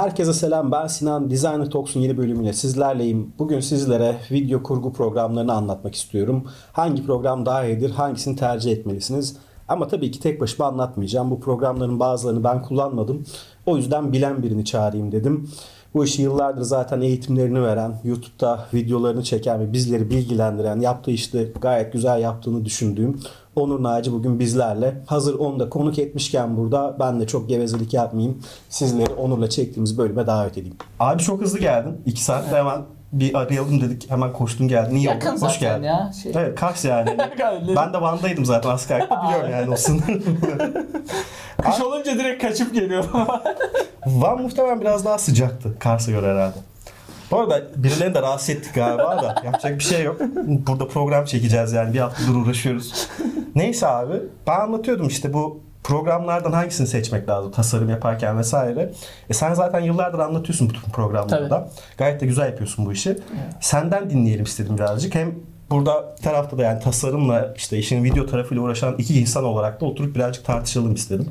Herkese selam ben Sinan Designer Talks'un yeni bölümüyle sizlerleyim. Bugün sizlere video kurgu programlarını anlatmak istiyorum. Hangi program daha iyidir, hangisini tercih etmelisiniz? Ama tabii ki tek başıma anlatmayacağım. Bu programların bazılarını ben kullanmadım. O yüzden bilen birini çağırayım dedim. Bu işi yıllardır zaten eğitimlerini veren, YouTube'da videolarını çeken ve bizleri bilgilendiren, yaptığı işte gayet güzel yaptığını düşündüğüm Onur Naci bugün bizlerle. Hazır onu da konuk etmişken burada ben de çok gevezelik yapmayayım. Sizleri Onur'la çektiğimiz bölüme davet edeyim. Abi çok hızlı geldin. 2 saatte hemen bir arayalım dedik. Hemen koştun geldin. İyi Yakın oldu. zaten Hoş geldin. ya. Şey. Evet Kars yani. Ben de Van'daydım zaten askerlikte biliyorum yani o sınır. Kış olunca direkt kaçıp geliyor. Van muhtemelen biraz daha sıcaktı Kars'a göre herhalde. Bu arada birilerini de rahatsız ettik galiba da yapacak bir şey yok. Burada program çekeceğiz yani bir haftadır uğraşıyoruz. Neyse abi ben anlatıyordum işte bu programlardan hangisini seçmek lazım tasarım yaparken vesaire. E sen zaten yıllardır anlatıyorsun bütün programlarda. Gayet de güzel yapıyorsun bu işi. Senden dinleyelim istedim birazcık. Hem burada bir tarafta da yani tasarımla işte işin video tarafıyla uğraşan iki insan olarak da oturup birazcık tartışalım istedim.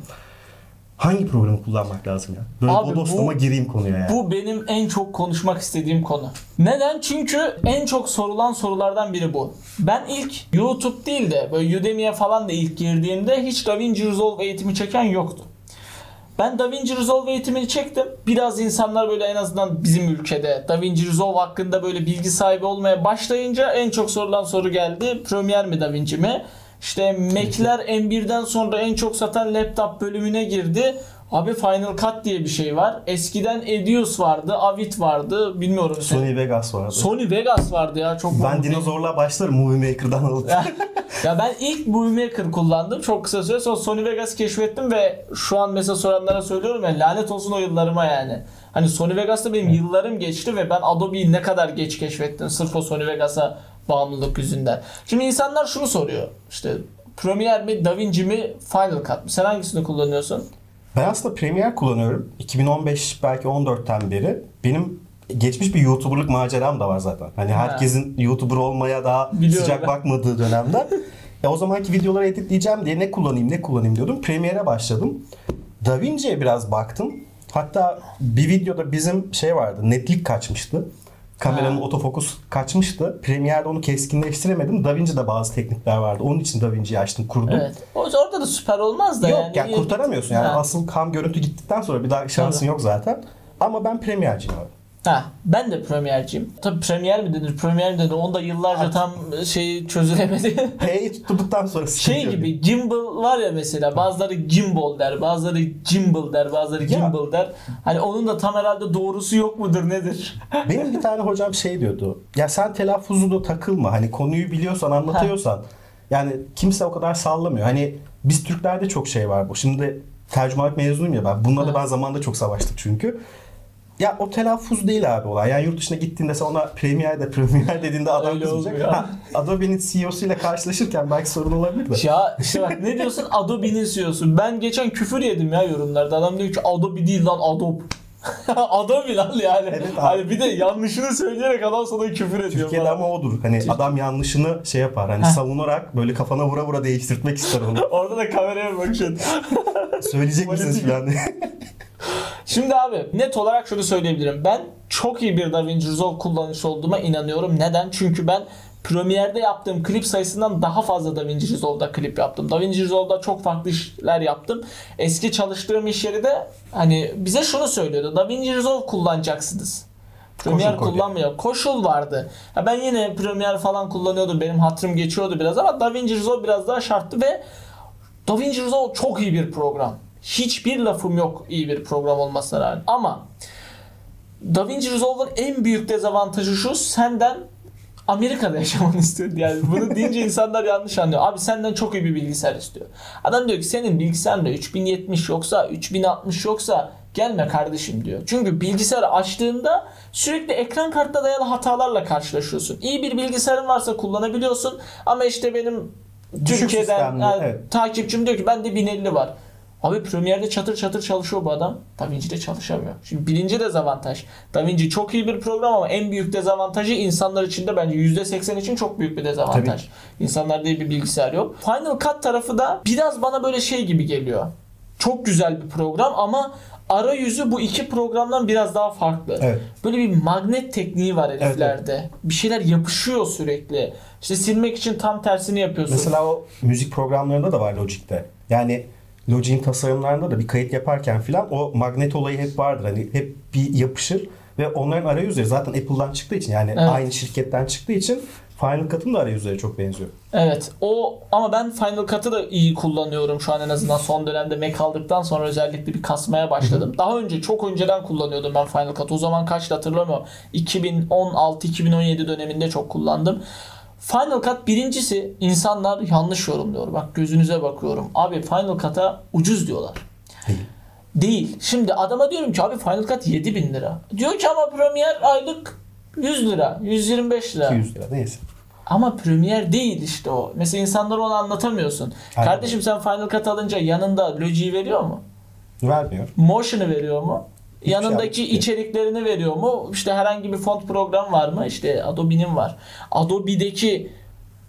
Hangi programı kullanmak lazım ya? Böyle Abi bodoslama bu- gireyim konuya yani. Bu benim en çok konuşmak istediğim konu. Neden? Çünkü en çok sorulan sorulardan biri bu. Ben ilk YouTube değil de böyle Udemy'ye falan da ilk girdiğimde hiç DaVinci Resolve eğitimi çeken yoktu. Ben DaVinci Resolve eğitimini çektim. Biraz insanlar böyle en azından bizim ülkede DaVinci Resolve hakkında böyle bilgi sahibi olmaya başlayınca en çok sorulan soru geldi. Premiere mi DaVinci mi? İşte Mac'ler M1'den sonra en çok satan laptop bölümüne girdi. Abi Final Cut diye bir şey var. Eskiden Edius vardı, Avid vardı. Bilmiyorum. Sony Vegas vardı. Sony Vegas vardı ya çok ben dinozorluğa başlarım Movie Maker'dan alıp. ya, ya ben ilk Movie Maker kullandım çok kısa süre sonra Sony Vegas keşfettim ve şu an mesela soranlara söylüyorum ya lanet olsun o yıllarıma yani. Hani Sony Vegas'ta benim yıllarım geçti ve ben Adobe'yi ne kadar geç keşfettim sırf o Sony Vegas'a bağımlılık yüzünden. Şimdi insanlar şunu soruyor işte Premiere mi, DaVinci mi, Final Cut mı? Sen hangisini kullanıyorsun? Ben aslında Premiere kullanıyorum. 2015 belki 14'ten beri. Benim geçmiş bir YouTuber'lık maceram da var zaten. Hani Ha. herkesin YouTuber olmaya daha Biliyorum sıcak ben. bakmadığı dönemde. e o zamanki videoları editleyeceğim diye ne kullanayım ne kullanayım diyordum. Premiere'e başladım. DaVinci'ye biraz baktım. Hatta bir videoda bizim şey vardı. Netlik kaçmıştı. Kameranın Ha. otofokus kaçmıştı. Premiere'de onu keskinleştiremedim. DaVinci'de bazı teknikler vardı. Onun için DaVinci'yi açtım, kurdum. Evet. Orada da süper olmaz da Yok yani. yani kurtaramıyorsun yani Ha. asıl kam görüntü gittikten sonra bir daha şansın Tabii. yok zaten. Ama ben Premiere'ciyim abi. Ha, ben de Premiere'ciyim. Tabii Premiere mi denir, Premiere mi denir? Onda yıllarca tam şey çözülemedi. P'yi tutturduktan sonra şey gibi gimbal var ya mesela bazıları gimbal der, bazıları gimbal der, bazıları Ya. gimbal der. Hani onun da tam herhalde doğrusu yok mudur nedir? Benim bir tane hocam şey diyordu. Ya sen telaffuzu da takılma. Hani konuyu biliyorsan anlatıyorsan. Yani kimse o kadar sallamıyor. Hani biz Türklerde çok şey var bu. Şimdi tercümanlık mezunuyum ya ben. Bununla da Ha. ben zamanında çok savaştık çünkü. Ya o telaffuz değil abi olay. Yani yurt dışına gittiğinde sen ona Premiere Premiere dediğinde adam Öyle kızacak. Ha, Adobe'nin CEO'suyla karşılaşırken belki sorun olabilir de. ya işte bak ne diyorsun Adobe'nin CEO'su. Ben geçen küfür yedim ya yorumlarda. Adam diyor ki Adobe değil lan Adobe. Adobe lan yani. Evet abi. hani bir de yanlışını söyleyerek adam sana küfür ediyor Türkiye'de falan. ama odur. Hani adam yanlışını şey yapar. Hani savunarak böyle kafana vura vura değiştirtmek ister onu. Orada da kameraya bakıyorsun. Söyleyecek misiniz falan diye. Şimdi abi net olarak şunu söyleyebilirim. Ben çok iyi bir DaVinci Resolve kullanıcısı olduğuma inanıyorum. Neden? Çünkü ben Premiere'de yaptığım klip sayısından daha fazla DaVinci Resolve'da klip yaptım. DaVinci Resolve'da çok farklı işler yaptım. Eski çalıştığım iş yeri de hani bize şunu söylüyordu. DaVinci Resolve kullanacaksınız. Premiere kullanmıyor. Koşul vardı. Ya ben yine Premiere falan kullanıyordum. Benim hatırım geçiyordu biraz ama DaVinci Resolve biraz daha şarttı ve DaVinci Resolve çok iyi bir program. Hiçbir lafım yok iyi bir program olmasına rağmen. Ama DaVinci Resolve'ın en büyük dezavantajı şu senden Amerika'da yaşamanı istiyor. Yani bunu deyince insanlar yanlış anlıyor. Abi senden çok iyi bir bilgisayar istiyor. Adam diyor ki senin bilgisayarında 3070 yoksa 3060 yoksa gelme kardeşim diyor. Çünkü bilgisayarı açtığında sürekli ekran kartına dayalı hatalarla karşılaşıyorsun. İyi bir bilgisayarın varsa kullanabiliyorsun ama işte benim Düşük Türkiye'den sistemli, yani evet. takipçim diyor ki bende 1050 var. Abi Premiere'de çatır çatır çalışıyor bu adam. DaVinci'de çalışamıyor. Şimdi birinci dezavantaj. DaVinci çok iyi bir program ama en büyük dezavantajı insanlar için de bence %80 için çok büyük bir dezavantaj. İnsanlarda iyi bir bilgisayar yok. Final Cut tarafı da biraz bana böyle şey gibi geliyor. çok güzel bir program ama arayüzü bu iki programdan biraz daha farklı. Evet. Böyle bir magnet tekniği var heriflerde. Bir şeyler yapışıyor sürekli. İşte silmek için tam tersini yapıyorsun. Mesela o müzik programlarında da var Logic'te. Yani Logic'in tasarımlarında da bir kayıt yaparken filan o magnet olayı hep vardır. Hani hep bir yapışır ve onların arayüzleri zaten Apple'dan çıktığı için yani Evet. aynı şirketten çıktığı için Final Cut'ın da arayüzleri çok benziyor. Evet. O ama ben Final Cut'ı da iyi kullanıyorum şu an en azından son dönemde Mac aldıktan sonra özellikle bir kasmaya başladım. Daha önce çok önceden kullanıyordum ben Final Cut. O zaman kaçtı hatırlamıyorum. 2016-2017 döneminde çok kullandım. Final Cut birincisi insanlar yanlış yorumluyor. Bak gözünüze bakıyorum. Abi Final Cut'a ucuz diyorlar. Değil. Şimdi adama diyorum ki abi Final Cut 7000 lira. Diyor ki ama Premiere aylık 100 lira, 125 lira. 200 lira neyse. Ama Premiere değil işte o. Mesela insanlara onu anlatamıyorsun. Aynen. Kardeşim sen Final Cut alınca yanında Logic'i veriyor mu? Vermiyor. Motion'ı veriyor mu? Şey Yanındaki yapmıyor. içeriklerini veriyor mu? İşte herhangi bir font program var mı? İşte Adobe'nin var. Adobe'deki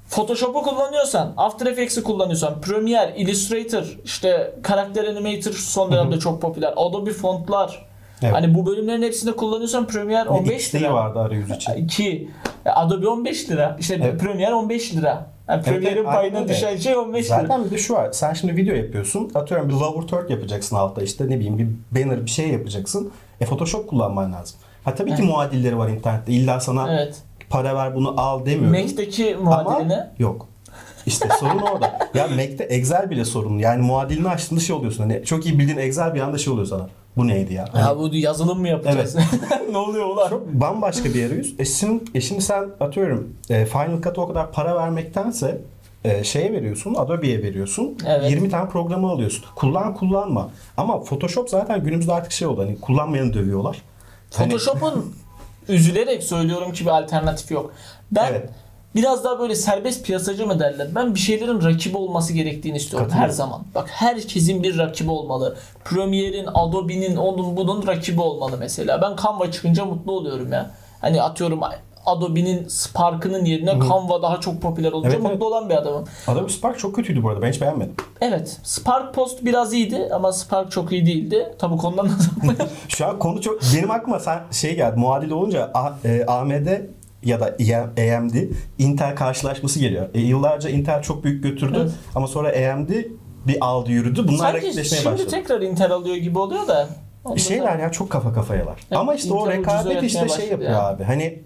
Photoshop'u kullanıyorsan, After Effects'i kullanıyorsan, Premiere, Illustrator, işte Karakter Animator son dönemde çok popüler. Adobe fontlar. Evet. Hani bu bölümlerin hepsini kullanıyorsan Premiere 15 X'liği lira. vardı arayüz için. 2. Adobe 15 lira. İşte Evet. Premiere 15 lira. Yani evet, payına düşen öyle. şey 15 lira. Zaten bir de şu var. Sen şimdi video yapıyorsun. Atıyorum bir third yapacaksın altta işte ne bileyim bir banner bir şey yapacaksın. E Photoshop kullanman lazım. Ha tabii ki Evet. muadilleri var internette. İlla sana Evet. para ver bunu al demiyorum. Mac'teki Ama muadiline yok. İşte sorun orada. Ya Mac'te Excel bile sorun. Yani muadilini açtığında şey oluyorsun. Hani çok iyi bildiğin Excel bir anda şey oluyor sana. Bu neydi ya? Hani ya bu yazılım mı yapacağız? ne oluyor ulan? çok bambaşka bir arayüz. E şimdi, e şimdi sen atıyorum e, Final Cut'a o kadar para vermektense e, şeye veriyorsun, Adobe'ye veriyorsun. Evet. 20 tane programı alıyorsun. Kullan kullanma. Ama Photoshop zaten günümüzde artık şey oldu. Hani kullanmayanı dövüyorlar. Hani- Photoshop'un üzülerek söylüyorum ki bir alternatif yok. Ben Evet. Biraz daha böyle serbest piyasacı mı derler? Ben bir şeylerin rakibi olması gerektiğini istiyorum her zaman. Bak herkesin bir rakibi olmalı. Premiere'in, Adobe'nin, onun bunun rakibi olmalı mesela. Ben Canva çıkınca mutlu oluyorum ya. Hani atıyorum Adobe'nin Spark'ının yerine Canva daha çok popüler olunca Evet, mutlu evet. olan bir adamım. Adobe Spark çok kötüydü bu arada. Ben hiç beğenmedim. Evet. Spark Post biraz iyiydi ama Spark çok iyi değildi. Tabi konudan da Şu an konu çok... Benim aklıma sen şey geldi. Muadil olunca e, AMD ya da E AMD Intel karşılaşması geliyor. E, yıllarca Intel çok büyük götürdü Evet. ama sonra AMD bir aldı yürüdü. Bunlar Sanki rakipleşmeye şimdi başladı. tekrar Intel alıyor gibi oluyor da. Onda da- Şeyler ya çok kafa kafayalar. Evet, Ama işte o Intel ucuz rekabet işte şey yapıyor ya. abi. Hani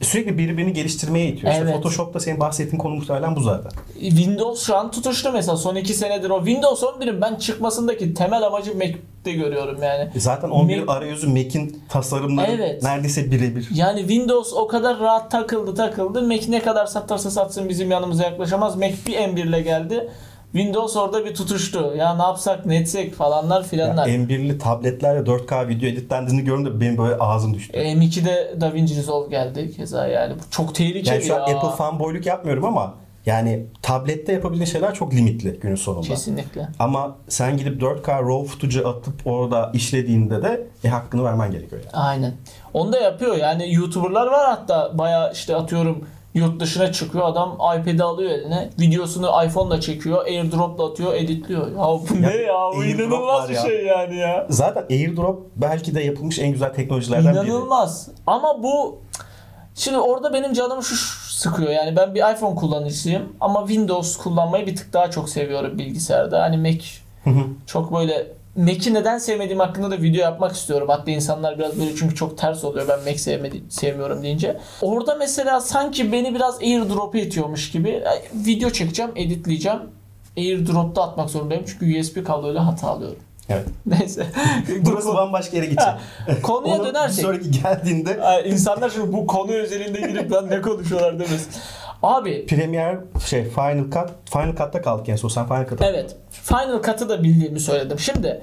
sürekli birbirini geliştirmeye itiyor. İşte Evet. Photoshop'ta senin bahsettiğin konu muhtemelen bu zaten. Windows şu an tutuştu mesela son iki senedir o Windows 11'in ben çıkmasındaki temel amacı Mac'te görüyorum yani. E Zaten 11 Mac- arayüzü Mac'in tasarımları Evet. neredeyse birebir. Yani Windows o kadar rahat takıldı takıldı. Mac ne kadar satarsa satsın bizim yanımıza yaklaşamaz. Mac bir M1 ile geldi. Windows orada bir tutuştu. Ya ne yapsak ne etsek falanlar filanlar. Yani M1'li tabletlerle 4K video editlendiğini gördüm benim böyle ağzım düştü. M2'de DaVinci Resolve geldi keza yani. Bu çok tehlikeli Yani şu an ya. Apple fanboyluk yapmıyorum ama yani tablette yapabildiğin şeyler çok limitli günün sonunda. Kesinlikle. Ama sen gidip 4K RAW footage'ı atıp orada işlediğinde de e, hakkını vermen gerekiyor yani. Aynen. Onu da yapıyor. Yani YouTuber'lar var hatta baya işte atıyorum yurt dışına çıkıyor adam iPad'i alıyor eline. Videosunu iPhone'la çekiyor. AirDrop'la atıyor, editliyor. Ya bu ne ya? Bu AirDrop inanılmaz var bir ya. şey yani ya. Zaten AirDrop belki de yapılmış en güzel teknolojilerden biri. İnanılmaz. Ama bu şimdi orada benim canımı şu sıkıyor. Yani ben bir iPhone kullanıcısıyım ama Windows kullanmayı bir tık daha çok seviyorum bilgisayarda. Hani Mac çok böyle Mac'i neden sevmediğim hakkında da video yapmak istiyorum. Hatta insanlar biraz böyle çünkü çok ters oluyor ben Mac sevmedi, sevmiyorum deyince. Orada mesela sanki beni biraz AirDrop'a itiyormuş gibi Ay, video çekeceğim, editleyeceğim. AirDrop'ta atmak zorundayım çünkü USB kabloyla hata alıyorum. Evet. Neyse. Burası bambaşka yere gidecek. Konuya Onu bir dönersek. sonraki geldiğinde İnsanlar şimdi bu konu özelinde girip lan ne konuşuyorlar demesin. Abi Premiere şey Final Cut Final Cut'ta kaldık son. Sen Final Cut'a. Evet. Final Cut'ı da bildiğimi söyledim. Şimdi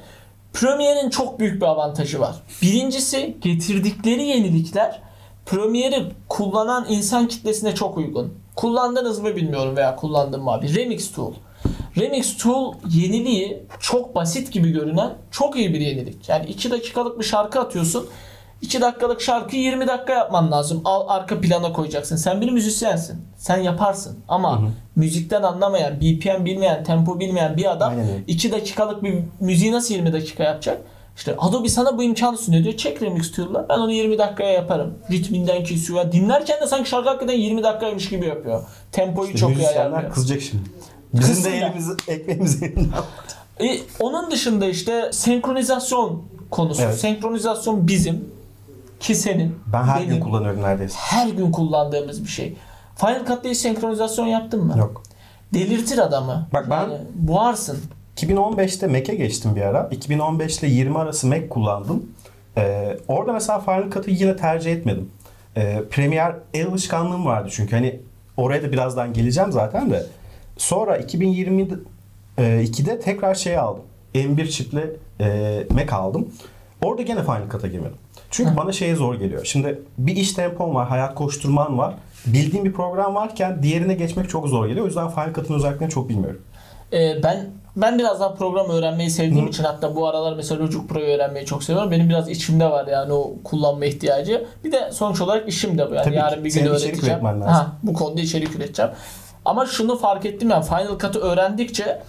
Premiere'in çok büyük bir avantajı var. Birincisi getirdikleri yenilikler Premiere'i kullanan insan kitlesine çok uygun. Kullandınız mı bilmiyorum veya kullandım mı abi. Remix Tool. Remix Tool yeniliği çok basit gibi görünen çok iyi bir yenilik. Yani 2 dakikalık bir şarkı atıyorsun. 2 dakikalık şarkıyı 20 dakika yapman lazım. Al arka plana koyacaksın. Sen bir müzisyensin. Sen yaparsın. Ama müzikten anlamayan, BPM bilmeyen, tempo bilmeyen bir adam Aynen öyle. 2 dakikalık bir müziği nasıl 20 dakika yapacak? İşte Adobe sana bu imkanı sunuyor diyor. Çek remix diyorlar. Ben onu 20 dakikaya yaparım. Ritminden kesiyor. Dinlerken de sanki şarkı hakikaten 20 dakikaymış gibi yapıyor. Tempoyu çok iyi ayarlıyor. kızacak şimdi. Bizim Kızsın de elimiz, ekmeğimiz elinden. E, onun dışında işte senkronizasyon konusu. Evet. Senkronizasyon bizim ki senin. Ben her benim, gün kullanıyorum neredeyse. her gün kullandığımız bir şey. Final Cut'ta hiç senkronizasyon yaptın mı? Yok. Delirtir adamı. Bak ben- Yani boğarsın. 2015'te Mac'e geçtim bir ara. 2015 ile 20 arası Mac kullandım. Ee, orada mesela Final Cut'ı yine tercih etmedim. Ee, Premiere el alışkanlığım vardı çünkü hani oraya da birazdan geleceğim zaten de. Sonra 2022'de tekrar şey aldım. M1 çipli e, Mac aldım. Orada gene Final Cut'a girmedim. Çünkü bana şey zor geliyor. Şimdi bir iş tempon var, hayat koşturman var. Bildiğim bir program varken diğerine geçmek çok zor geliyor. O yüzden Final Cut'ın özelliklerini çok bilmiyorum. Ee, ben ben biraz daha program öğrenmeyi sevdiğim için hatta bu aralar mesela Logic Pro'yu öğrenmeyi çok seviyorum. Benim biraz içimde var yani o kullanma ihtiyacı. Bir de sonuç olarak işim de bu. Yani Tabii yarın bir gün öğreteceğim. lazım. Ha, bu konuda içerik üreteceğim. Ama şunu fark ettim yani Final Cut'ı öğrendikçe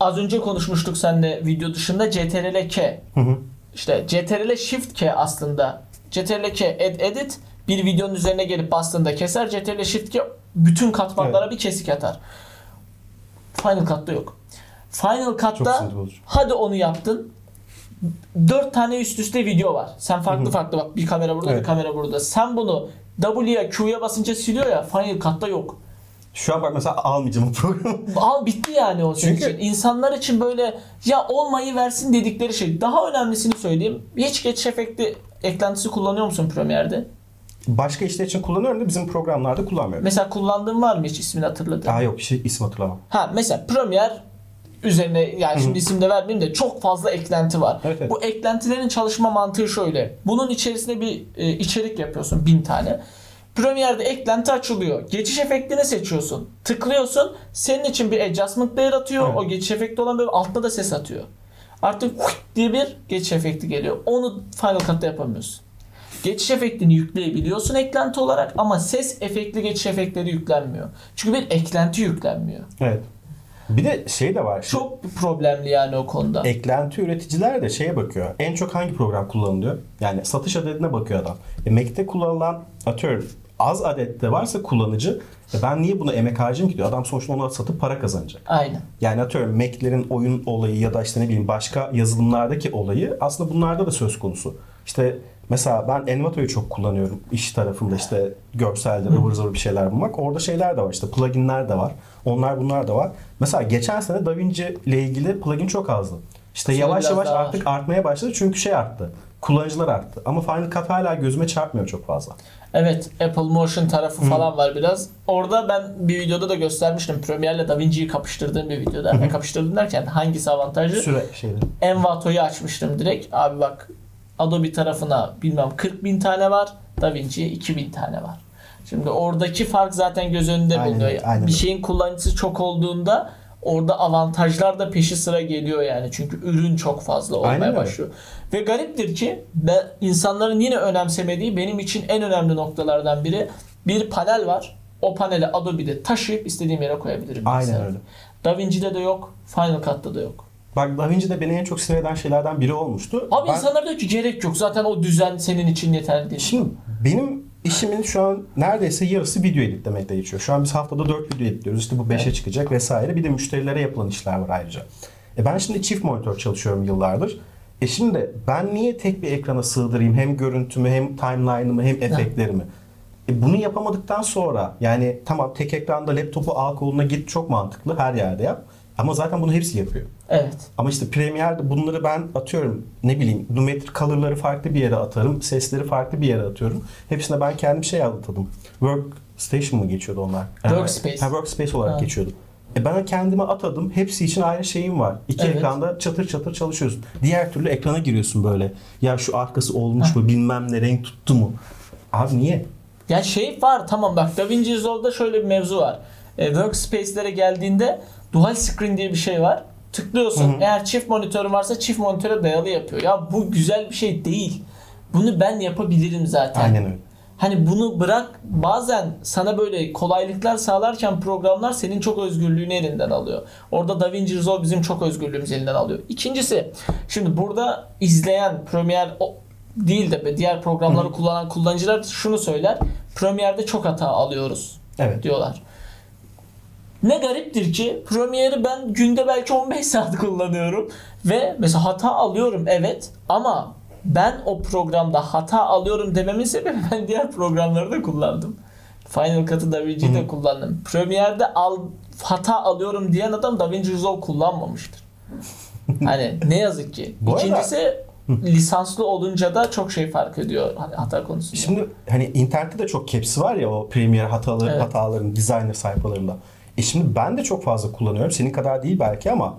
az önce konuşmuştuk seninle video dışında CTRL K. Hı hı. İşte CTRL Shift K aslında. CTRL K Add Edit bir videonun üzerine gelip bastığında keser. CTRL Shift K bütün katmanlara bir kesik atar. Final Cut'ta yok. Final Cut'ta hadi onu yaptın. Dört tane üst üste video var. Sen farklı farklı bak bir kamera burada bir Evet. kamera burada. Sen bunu W'ya Q'ya basınca siliyor ya Final Cut'ta yok. Şu an bak mesela almayacağım o programı. Al bitti yani o senin Çünkü- için. İnsanlar için böyle ya olmayı versin dedikleri şey. Daha önemlisini söyleyeyim. Hiç geçiş efekti eklentisi kullanıyor musun Premiere'de? Başka işler için kullanıyorum da bizim programlarda kullanmıyorum. Mesela kullandığın var mı hiç ismini hatırladığın? Aa yok şey, isim hatırlamam. Ha mesela Premiere üzerine yani şimdi isim de vermeyeyim de çok fazla eklenti var. Evet, evet. Bu eklentilerin çalışma mantığı şöyle. Bunun içerisine bir e, içerik yapıyorsun bin tane. Premiere'de eklenti açılıyor. Geçiş efektini seçiyorsun. Tıklıyorsun. Senin için bir adjustment layer atıyor. Evet. O geçiş efekti olan böyle altta da ses atıyor. Artık diye bir geçiş efekti geliyor. Onu Final Cut'ta yapamıyorsun. Geçiş efektini yükleyebiliyorsun eklenti olarak ama ses efektli geçiş efektleri yüklenmiyor. Çünkü bir eklenti yüklenmiyor. Evet. Bir de şey de var. Çok problemli yani o konuda. eklenti üreticiler de şeye bakıyor. En çok hangi program kullanılıyor? Yani satış adedine bakıyor adam. E, Mac'te kullanılan atıyorum az adette varsa kullanıcı ben niye buna emek harcayayım ki diyor. Adam sonuçta onu satıp para kazanacak. Aynen. Yani atıyorum Mac'lerin oyun olayı ya da işte ne bileyim başka yazılımlardaki olayı aslında bunlarda da söz konusu. İşte mesela ben Envato'yu çok kullanıyorum iş tarafında işte görseldir, ıvır zıvır bir şeyler bulmak. Orada şeyler de var işte pluginler de var. Onlar bunlar da var. Mesela geçen sene DaVinci ile ilgili plugin çok azdı. İşte Sonra yavaş yavaş artık artmaya başladı çünkü şey arttı. Kullanıcılar arttı. Ama Final Cut hala gözüme çarpmıyor çok fazla. Evet Apple Motion tarafı falan var biraz. Orada ben bir videoda da göstermiştim. Premiere'le DaVinci'yi kapıştırdığım bir videoda. Ne kapıştırdım derken hangisi avantajlı? Süre şeyde. Envato'yu açmıştım direkt. Abi bak Adobe tarafına bilmem 40 bin tane var. DaVinci'ye 2000 tane var. Şimdi oradaki fark zaten göz önünde Aynen bulunuyor. aynen bir şeyin kullanıcısı çok olduğunda orada avantajlar da peşi sıra geliyor yani. Çünkü ürün çok fazla olmaya Aynen öyle. başlıyor. Ve gariptir ki ben, insanların yine önemsemediği benim için en önemli noktalardan biri bir panel var. O paneli Adobe'de taşıyıp istediğim yere koyabilirim. Aynen bilgisayara. öyle. DaVinci'de de yok. Final Cut'ta da yok. Bak DaVinci'de beni en çok sinir eden şeylerden biri olmuştu. Abi Ben- insanlar diyor ki gerek yok. Zaten o düzen senin için yeterli değil. Şimdi benim işimin şu an neredeyse yarısı video editlemekle geçiyor. Şu an biz haftada 4 video editliyoruz. İşte bu 5'e Evet. çıkacak vesaire. Bir de müşterilere yapılan işler var ayrıca. E ben şimdi çift monitör çalışıyorum yıllardır. E şimdi ben niye tek bir ekrana sığdırayım hem görüntümü hem timeline'ımı hem efektlerimi? E bunu yapamadıktan sonra yani tamam tek ekranda laptopu al koluna git çok mantıklı her yerde yap. Ama zaten bunu hepsi yapıyor. Evet. Ama işte Premiere'de bunları ben atıyorum ne bileyim numetrik color'ları farklı bir yere atarım. Sesleri farklı bir yere atıyorum. Hepsine ben kendim şey atadım. Workstation mı geçiyordu onlar? Workspace. Ha, workspace olarak Ha. geçiyordu. E ben kendime atadım. Hepsi için ayrı şeyim var. İki Evet. ekranda çatır çatır çalışıyorsun. Diğer türlü ekrana giriyorsun böyle. Ya şu arkası olmuş mu bilmem ne renk tuttu mu. Abi niye? Ya şey var tamam bak DaVinci Resolve'da şöyle bir mevzu var. E, workspace'lere geldiğinde dual screen diye bir şey var. Tıklıyorsun. Eğer çift monitörün varsa çift monitöre dayalı yapıyor. Ya bu güzel bir şey değil. Bunu ben yapabilirim zaten. Aynen öyle. Hani bunu bırak bazen sana böyle kolaylıklar sağlarken programlar senin çok özgürlüğünü elinden alıyor. Orada DaVinci Resolve bizim çok özgürlüğümüzü elinden alıyor. İkincisi şimdi burada izleyen Premiere değil de diğer programları kullanan kullanıcılar şunu söyler. Premiere'de çok hata alıyoruz Evet. diyorlar. Ne gariptir ki Premiere'i ben günde belki 15 saat kullanıyorum ve mesela hata alıyorum evet ama ben o programda hata alıyorum dememin sebebi ben diğer programları da kullandım. Final Cut'ı DaVinci'yi de kullandım. Premiere'de al, hata alıyorum diyen adam DaVinci Resolve kullanmamıştır. hani ne yazık ki. Bu arada- İkincisi lisanslı olunca da çok şey fark ediyor hata konusunda. Şimdi hani internette de çok caps'i var ya o Premiere hataları, Evet. hataların designer sayfalarında. E şimdi ben de çok fazla kullanıyorum. Senin kadar değil belki ama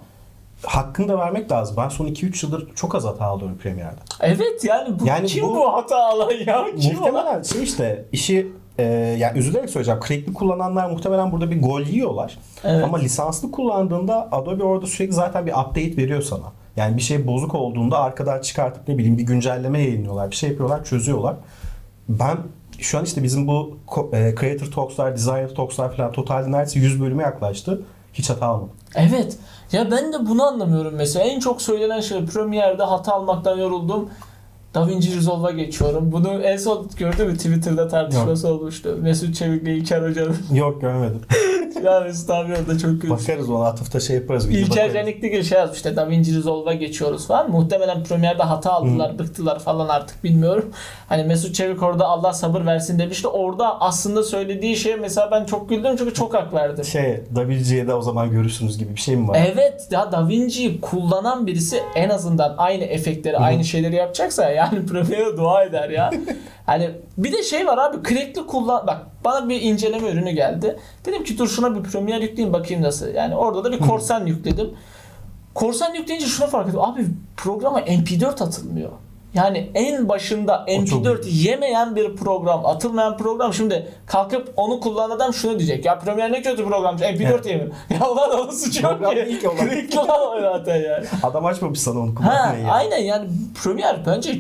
hakkını da vermek lazım. Ben son 2-3 yıldır çok az hata alıyorum Premiere'de. Evet yani bu Yani kim bu, bu- hata alan ya? Kim? Muhtemelen şey işte işi e, yani üzülerek söyleyeceğim. Crackli kullananlar muhtemelen burada bir gol yiyorlar. Evet. Ama lisanslı kullandığında Adobe orada sürekli zaten bir update veriyor sana. Yani bir şey bozuk olduğunda arkadan çıkartıp ne bileyim bir güncelleme yayınlıyorlar. Bir şey yapıyorlar, çözüyorlar. Ben şu an işte bizim bu e, Creator Talks'lar, Designer Talks'lar falan totalde neredeyse 100 bölüme yaklaştı. Hiç hata almadım. Evet. Ya ben de bunu anlamıyorum mesela. En çok söylenen şey Premiere'de hata almaktan yoruldum. DaVinci Resolve'a geçiyorum. Bunu en son gördün mü Twitter'da tartışması olmuştu. Mesut Çevik'le İlker Hoca'nın. Yok görmedim. ya Mesut abi orada çok kötü. Bakarız ona atıfta şey yaparız. İlker bakarız. Canikli şey yazmış işte DaVinci Resolve'a geçiyoruz falan. Muhtemelen Premiere'de hata aldılar, bıktılar falan artık bilmiyorum. Hani Mesut Çevik orada Allah sabır versin demişti. Orada aslında söylediği şey mesela ben çok güldüm çünkü çok hak verdim. Şey, DaVinci'de o zaman görürsünüz gibi bir şey mi var? Evet ya Da Vinci'yi kullanan birisi en azından aynı efektleri, aynı şeyleri yapacaksa yani Premiere'e dua eder ya. hani bir de şey var abi crackli kullan bak bana bir inceleme ürünü geldi. Dedim ki dur şuna bir Premiere yükleyeyim bakayım nasıl. Yani orada da bir korsan yükledim. Korsan yükleyince şunu fark ettim. Abi programa MP4 atılmıyor. Yani en başında O çok MP4 yemeyen bir program, atılmayan program. Şimdi kalkıp onu kullanan adam şunu diyecek. Ya Premiere ne kötü programmış. MP4 Evet. yemiyor. Ya ulan onun suçu yok ki. o zaten yani. Adam açmamış sana onu Ha, kullanmayı. yani. aynen yani Premiere bence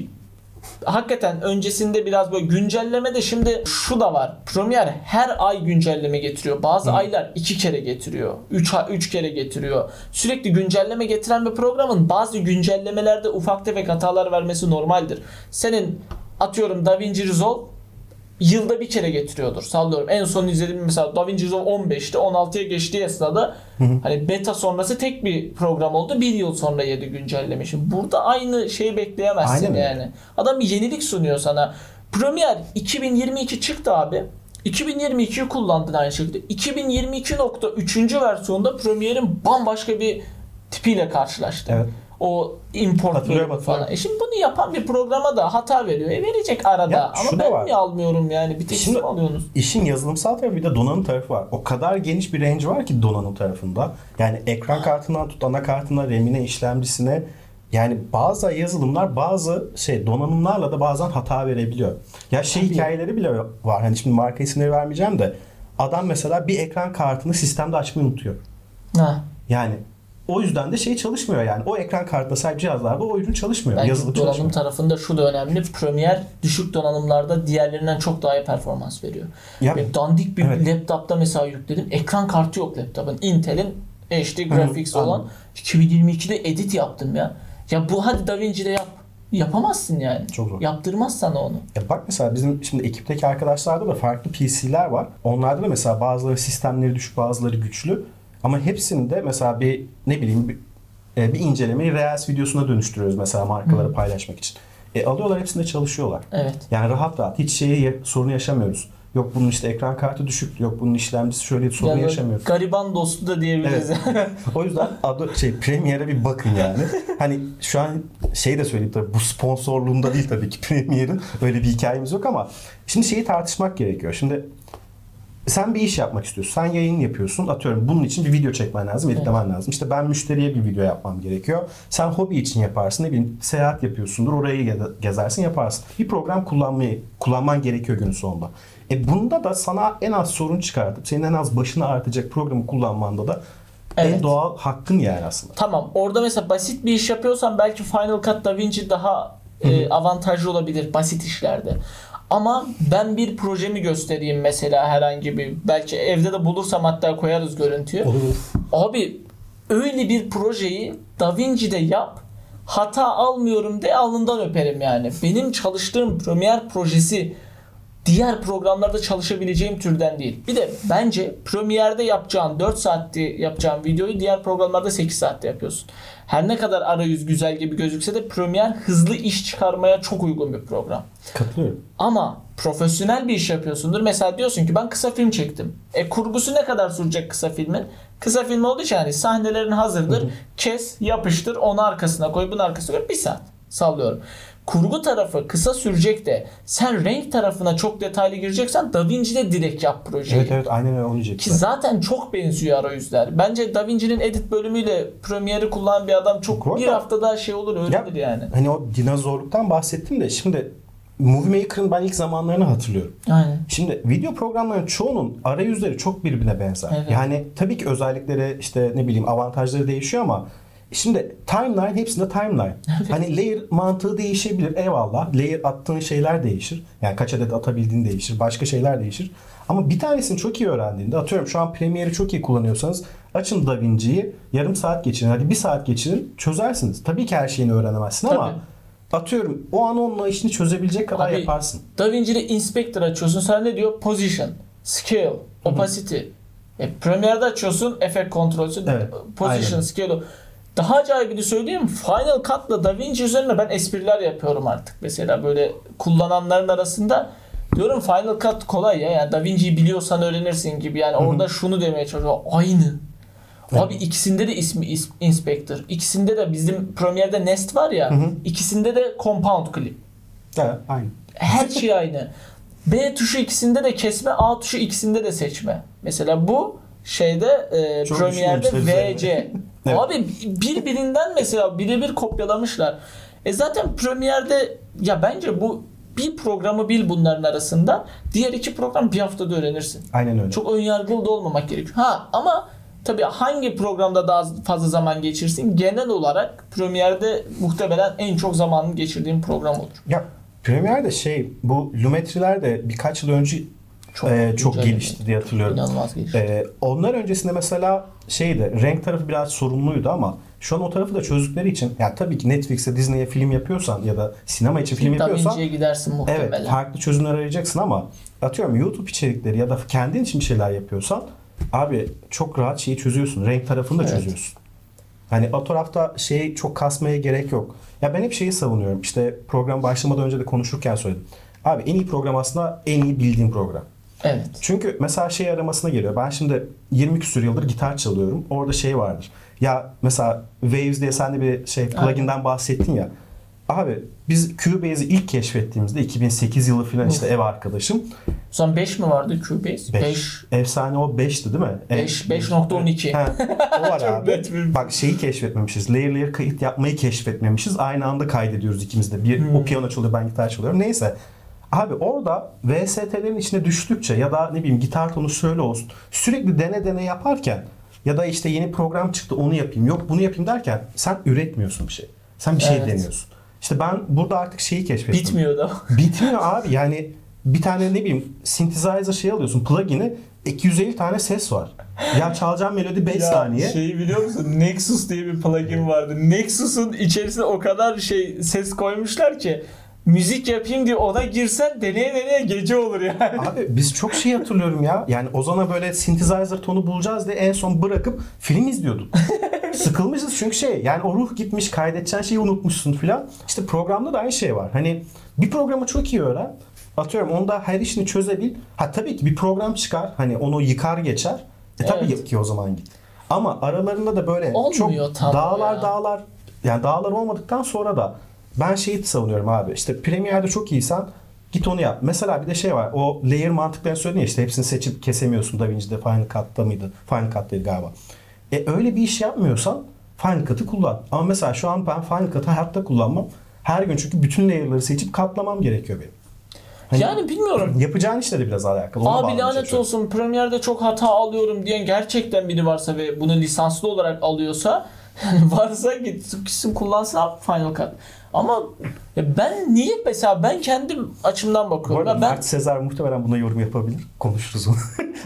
hakikaten öncesinde biraz böyle güncelleme de şimdi şu da var. Premiere her ay güncelleme getiriyor. Bazı aylar iki kere getiriyor. Üç, üç kere getiriyor. Sürekli güncelleme getiren bir programın bazı güncellemelerde ufak tefek hatalar vermesi normaldir. Senin atıyorum DaVinci Resolve yılda bir kere getiriyordur. Sallıyorum. En son izlediğim mesela DaVinci Resolve 15'te 16'ya geçtiği esnada hani beta sonrası tek bir program oldu. Bir yıl sonra yedi güncelleme. Şimdi burada aynı şeyi bekleyemezsin öyle. yani. Adam bir yenilik sunuyor sana. Premiere 2022 çıktı abi. 2022'yi kullandın aynı şekilde. 2022.3. versiyonda Premiere'in bambaşka bir tipiyle karşılaştı. Evet. O import falan. E şimdi bunu yapan bir programa da hata veriyor. E verecek arada. Ya Ama ben var. niye almıyorum yani? Bir tek Şimdi- alıyorsunuz? İşin yazılımsal tarafı bir de donanım tarafı var. O kadar geniş bir range var ki donanım tarafında. Yani ekran kartından tut anakartına, RAM'ine, işlemcisine yani bazı yazılımlar bazı şey donanımlarla da bazen hata verebiliyor. Ya şey Tabii. hikayeleri bile var. Hani şimdi marka isimleri vermeyeceğim de adam mesela bir ekran kartını sistemde açmayı unutuyor. Ha. Yani o yüzden de şey çalışmıyor yani. O ekran kartına sahip cihazlarda o ürün çalışmıyor. Bence Yazılı donanım çalışmıyor. tarafında şu da önemli. Premiere düşük donanımlarda diğerlerinden çok daha iyi performans veriyor. Ya- Benim dandik bir Evet. laptopta mesela yükledim. Ekran kartı yok laptopun. Intel'in HD graphics anladım. olan 2022'de edit yaptım ya. Ya bu hadi DaVinci'de yap. Yapamazsın yani. Çok zor. Yaptırmaz sana onu. Ya bak mesela bizim şimdi ekipteki arkadaşlarda da farklı PC'ler var. Onlarda da mesela bazıları sistemleri düşük bazıları güçlü. Ama hepsinde mesela bir ne bileyim bir, e, bir incelemeyi Reels videosuna dönüştürüyoruz mesela markaları paylaşmak için. E, alıyorlar hepsinde çalışıyorlar. Evet. Yani rahat rahat hiç şeyi sorunu yaşamıyoruz. Yok bunun işte ekran kartı düşük, yok bunun işlemcisi şöyle sorun Yani yaşamıyoruz. gariban dostu da diyebiliriz. O yüzden adı şey Premiere'e bir bakın yani. hani şu an şey de söyleyeyim tabii bu sponsorluğunda değil tabii ki Premiere'in öyle bir hikayemiz yok ama şimdi şeyi tartışmak gerekiyor. Şimdi sen bir iş yapmak istiyorsun. Sen yayın yapıyorsun. Atıyorum bunun için bir video çekmen lazım, editlemen lazım. İşte ben müşteriye bir video yapmam gerekiyor. Sen hobi için yaparsın. Ne bileyim seyahat yapıyorsundur. Orayı geze- gezersin yaparsın. Bir program kullanmayı kullanman gerekiyor günün sonunda. E bunda da sana en az sorun çıkartıp senin en az başını artacak programı kullanmanda da en Evet. doğal hakkın yani aslında. Tamam orada mesela basit bir iş yapıyorsan belki Final Cut DaVinci daha e, avantajlı olabilir basit işlerde. Ama ben bir projemi göstereyim mesela herhangi bir belki evde de bulursam hatta koyarız görüntüyü. Olur. Abi öyle bir projeyi DaVinci'de yap. Hata almıyorum de alnından öperim yani. Benim çalıştığım Premiere projesi diğer programlarda çalışabileceğim türden değil. Bir de bence Premiere'de yapacağın 4 saatte yapacağın videoyu diğer programlarda 8 saatte yapıyorsun. Her ne kadar arayüz güzel gibi gözükse de Premiere hızlı iş çıkarmaya çok uygun bir program. Katılıyorum. Ama profesyonel bir iş yapıyorsundur. Mesela diyorsun ki ben kısa film çektim. E kurgusu ne kadar sürecek kısa filmin? Kısa film olduğu için hani sahnelerin hazırdır. Kes, yapıştır, onu arkasına koy, bunu arkasına koy. Bir saat sallıyorum. Kurgu tarafı kısa sürecek de sen renk tarafına çok detaylı gireceksen DaVinci'de direkt yap projeyi. Evet evet aynen öyle onu Ki zaten çok benziyor arayüzler. Bence DaVinci'nin edit bölümüyle Premiere'i kullanan bir adam çok bir haftada şey olur öğrenir yani. Hani o dinozorluktan bahsettim de şimdi Movie Maker'ın ben ilk zamanlarını hatırlıyorum. Aynen. Şimdi video programlarının çoğunun arayüzleri çok birbirine benzer. Evet. Yani tabii ki özellikleri işte ne bileyim avantajları değişiyor ama şimdi timeline hepsinde timeline. Hani layer mantığı değişebilir eyvallah. Layer attığın şeyler değişir. Yani kaç adet atabildiğin değişir. Başka şeyler değişir. Ama bir tanesini çok iyi öğrendiğinde atıyorum şu an Premiere'i çok iyi kullanıyorsanız açın DaVinci'yi yarım saat geçirin. Hadi bir saat geçirin çözersiniz. Tabii ki her şeyini öğrenemezsin ama Tabii. atıyorum o an onunla işini çözebilecek kadar Abi, yaparsın. DaVinci'de Inspector açıyorsun. Sana ne diyor? Position, Scale, Opacity. E, Premiere'de açıyorsun. Effect Control'sü. Evet, Position, aynen. Scale. Daha acayibini söyleyeyim. Final Cut'la DaVinci üzerine ben espriler yapıyorum artık. Mesela böyle kullananların arasında diyorum Final Cut kolay ya. Yani DaVinci'yi biliyorsan öğrenirsin gibi. Yani orada şunu demeye çalışıyor. Aynı. Abi ikisinde de ismi is- Inspector. İkisinde de bizim Premiere'de Nest var ya. ikisinde de Compound Clip. Evet, aynı. Her şey aynı. B tuşu ikisinde de kesme, A tuşu ikisinde de seçme. Mesela bu şeyde e, Premiere'de VC. Evet. Abi birbirinden mesela birebir kopyalamışlar. E zaten Premiere'de ya bence bu bir programı bil bunların arasında. Diğer iki program bir haftada öğrenirsin. Aynen öyle. Çok önyargılı da olmamak gerekiyor. Ha ama tabii hangi programda daha fazla zaman geçirsin? Genel olarak Premiere'de muhtemelen en çok zamanını geçirdiğim program olur. Ya Premiere'de şey bu Lumetriler de birkaç yıl önce çok, çok güncel gelişti diye hatırlıyorum. İnanılmaz gelişti. Ee, onlar öncesinde mesela şeydi renk tarafı biraz sorunluydu ama şu an o tarafı da çözdükleri için yani tabii ki Netflix'e Disney'e film yapıyorsan ya da sinema için film Da yapıyorsan gidersin muhtemelen. evet farklı çözümler arayacaksın ama atıyorum YouTube içerikleri ya da kendin için bir şeyler yapıyorsan abi çok rahat şeyi çözüyorsun. Renk tarafını da Evet. çözüyorsun. Hani o tarafta şeyi çok kasmaya gerek yok. Ya ben hep şeyi savunuyorum. İşte program başlamadan önce de konuşurken söyledim. Abi en iyi program aslında en iyi bildiğin program. Evet. Çünkü mesela şey aramasına geliyor. Ben şimdi 20 küsur yıldır gitar çalıyorum. Orada şey vardır. Ya mesela Waves diye sen de bir şey plugin'den bahsettin ya. Abi biz Cubase'i ilk keşfettiğimizde 2008 yılı falan işte ev arkadaşım. Zaman 5 mi vardı Cubase? 5. 5. Efsane o 5'ti değil mi? Beş- E- 5.12. He, o var abi. Bak şeyi keşfetmemişiz. Layer layer kayıt yapmayı keşfetmemişiz. Aynı anda kaydediyoruz ikimiz de. Bir Hmm. o piyano çalıyor ben gitar çalıyorum. Neyse. Abi orada VST'lerin içine düştükçe ya da ne bileyim gitar tonu şöyle olsun. Sürekli dene dene yaparken ya da işte yeni program çıktı onu yapayım yok bunu yapayım derken sen üretmiyorsun bir şey. Sen bir şey Evet. deniyorsun. İşte ben burada artık şeyi keşfettim. Bitmiyor da. Bitmiyor abi yani bir tane ne bileyim synthesizer şey alıyorsun plugin'i 250 tane ses var. Ya çalacağım melodi 5 saniye. Şeyi biliyor musun? Nexus diye bir plugin vardı. Nexus'un içerisine o kadar şey ses koymuşlar ki müzik yapayım diye ona girsen deneye deneye gece olur yani. Abi biz çok şey hatırlıyorum ya. Yani Ozan'a böyle synthesizer tonu bulacağız diye en son bırakıp film izliyorduk. Sıkılmışız çünkü şey yani o ruh gitmiş kaydedeceğin şeyi unutmuşsun filan. İşte programda da aynı şey var. Hani bir programı çok iyi öğren. Atıyorum onda her işini çözebil. Ha tabii ki bir program çıkar. Hani onu yıkar geçer. E tabii Evet. ki o zaman git. Ama aralarında da böyle Olmuyor çok dağlar ya. dağlar yani dağlar olmadıktan sonra da ben şeyi savunuyorum abi. İşte Premiere'de çok iyisen git onu yap. Mesela bir de şey var. O layer mantıklarını söyledin ya işte hepsini seçip kesemiyorsun. DaVinci'de Final Cut'ta mıydı? Final Cut'taydı galiba. E öyle bir iş yapmıyorsan Final Cut'ı kullan. Ama mesela şu an ben Final Cut'ı hayatta kullanmam. Her gün çünkü bütün layer'ları seçip katlamam gerekiyor benim. Hani Yani bilmiyorum. yapacağın işle de biraz alakalı. Ona Abi bağlamaya lanet çalışıyorum. olsun Premiere'de çok hata alıyorum diyen gerçekten biri varsa ve bunu lisanslı olarak alıyorsa varsa gitsin, kullansın Final Cut. Ama ben niye mesela ben kendim açımdan Bu bakıyorum. arada Ya ben Mert Sezer muhtemelen buna yorum yapabilir. Konuşuruz onu.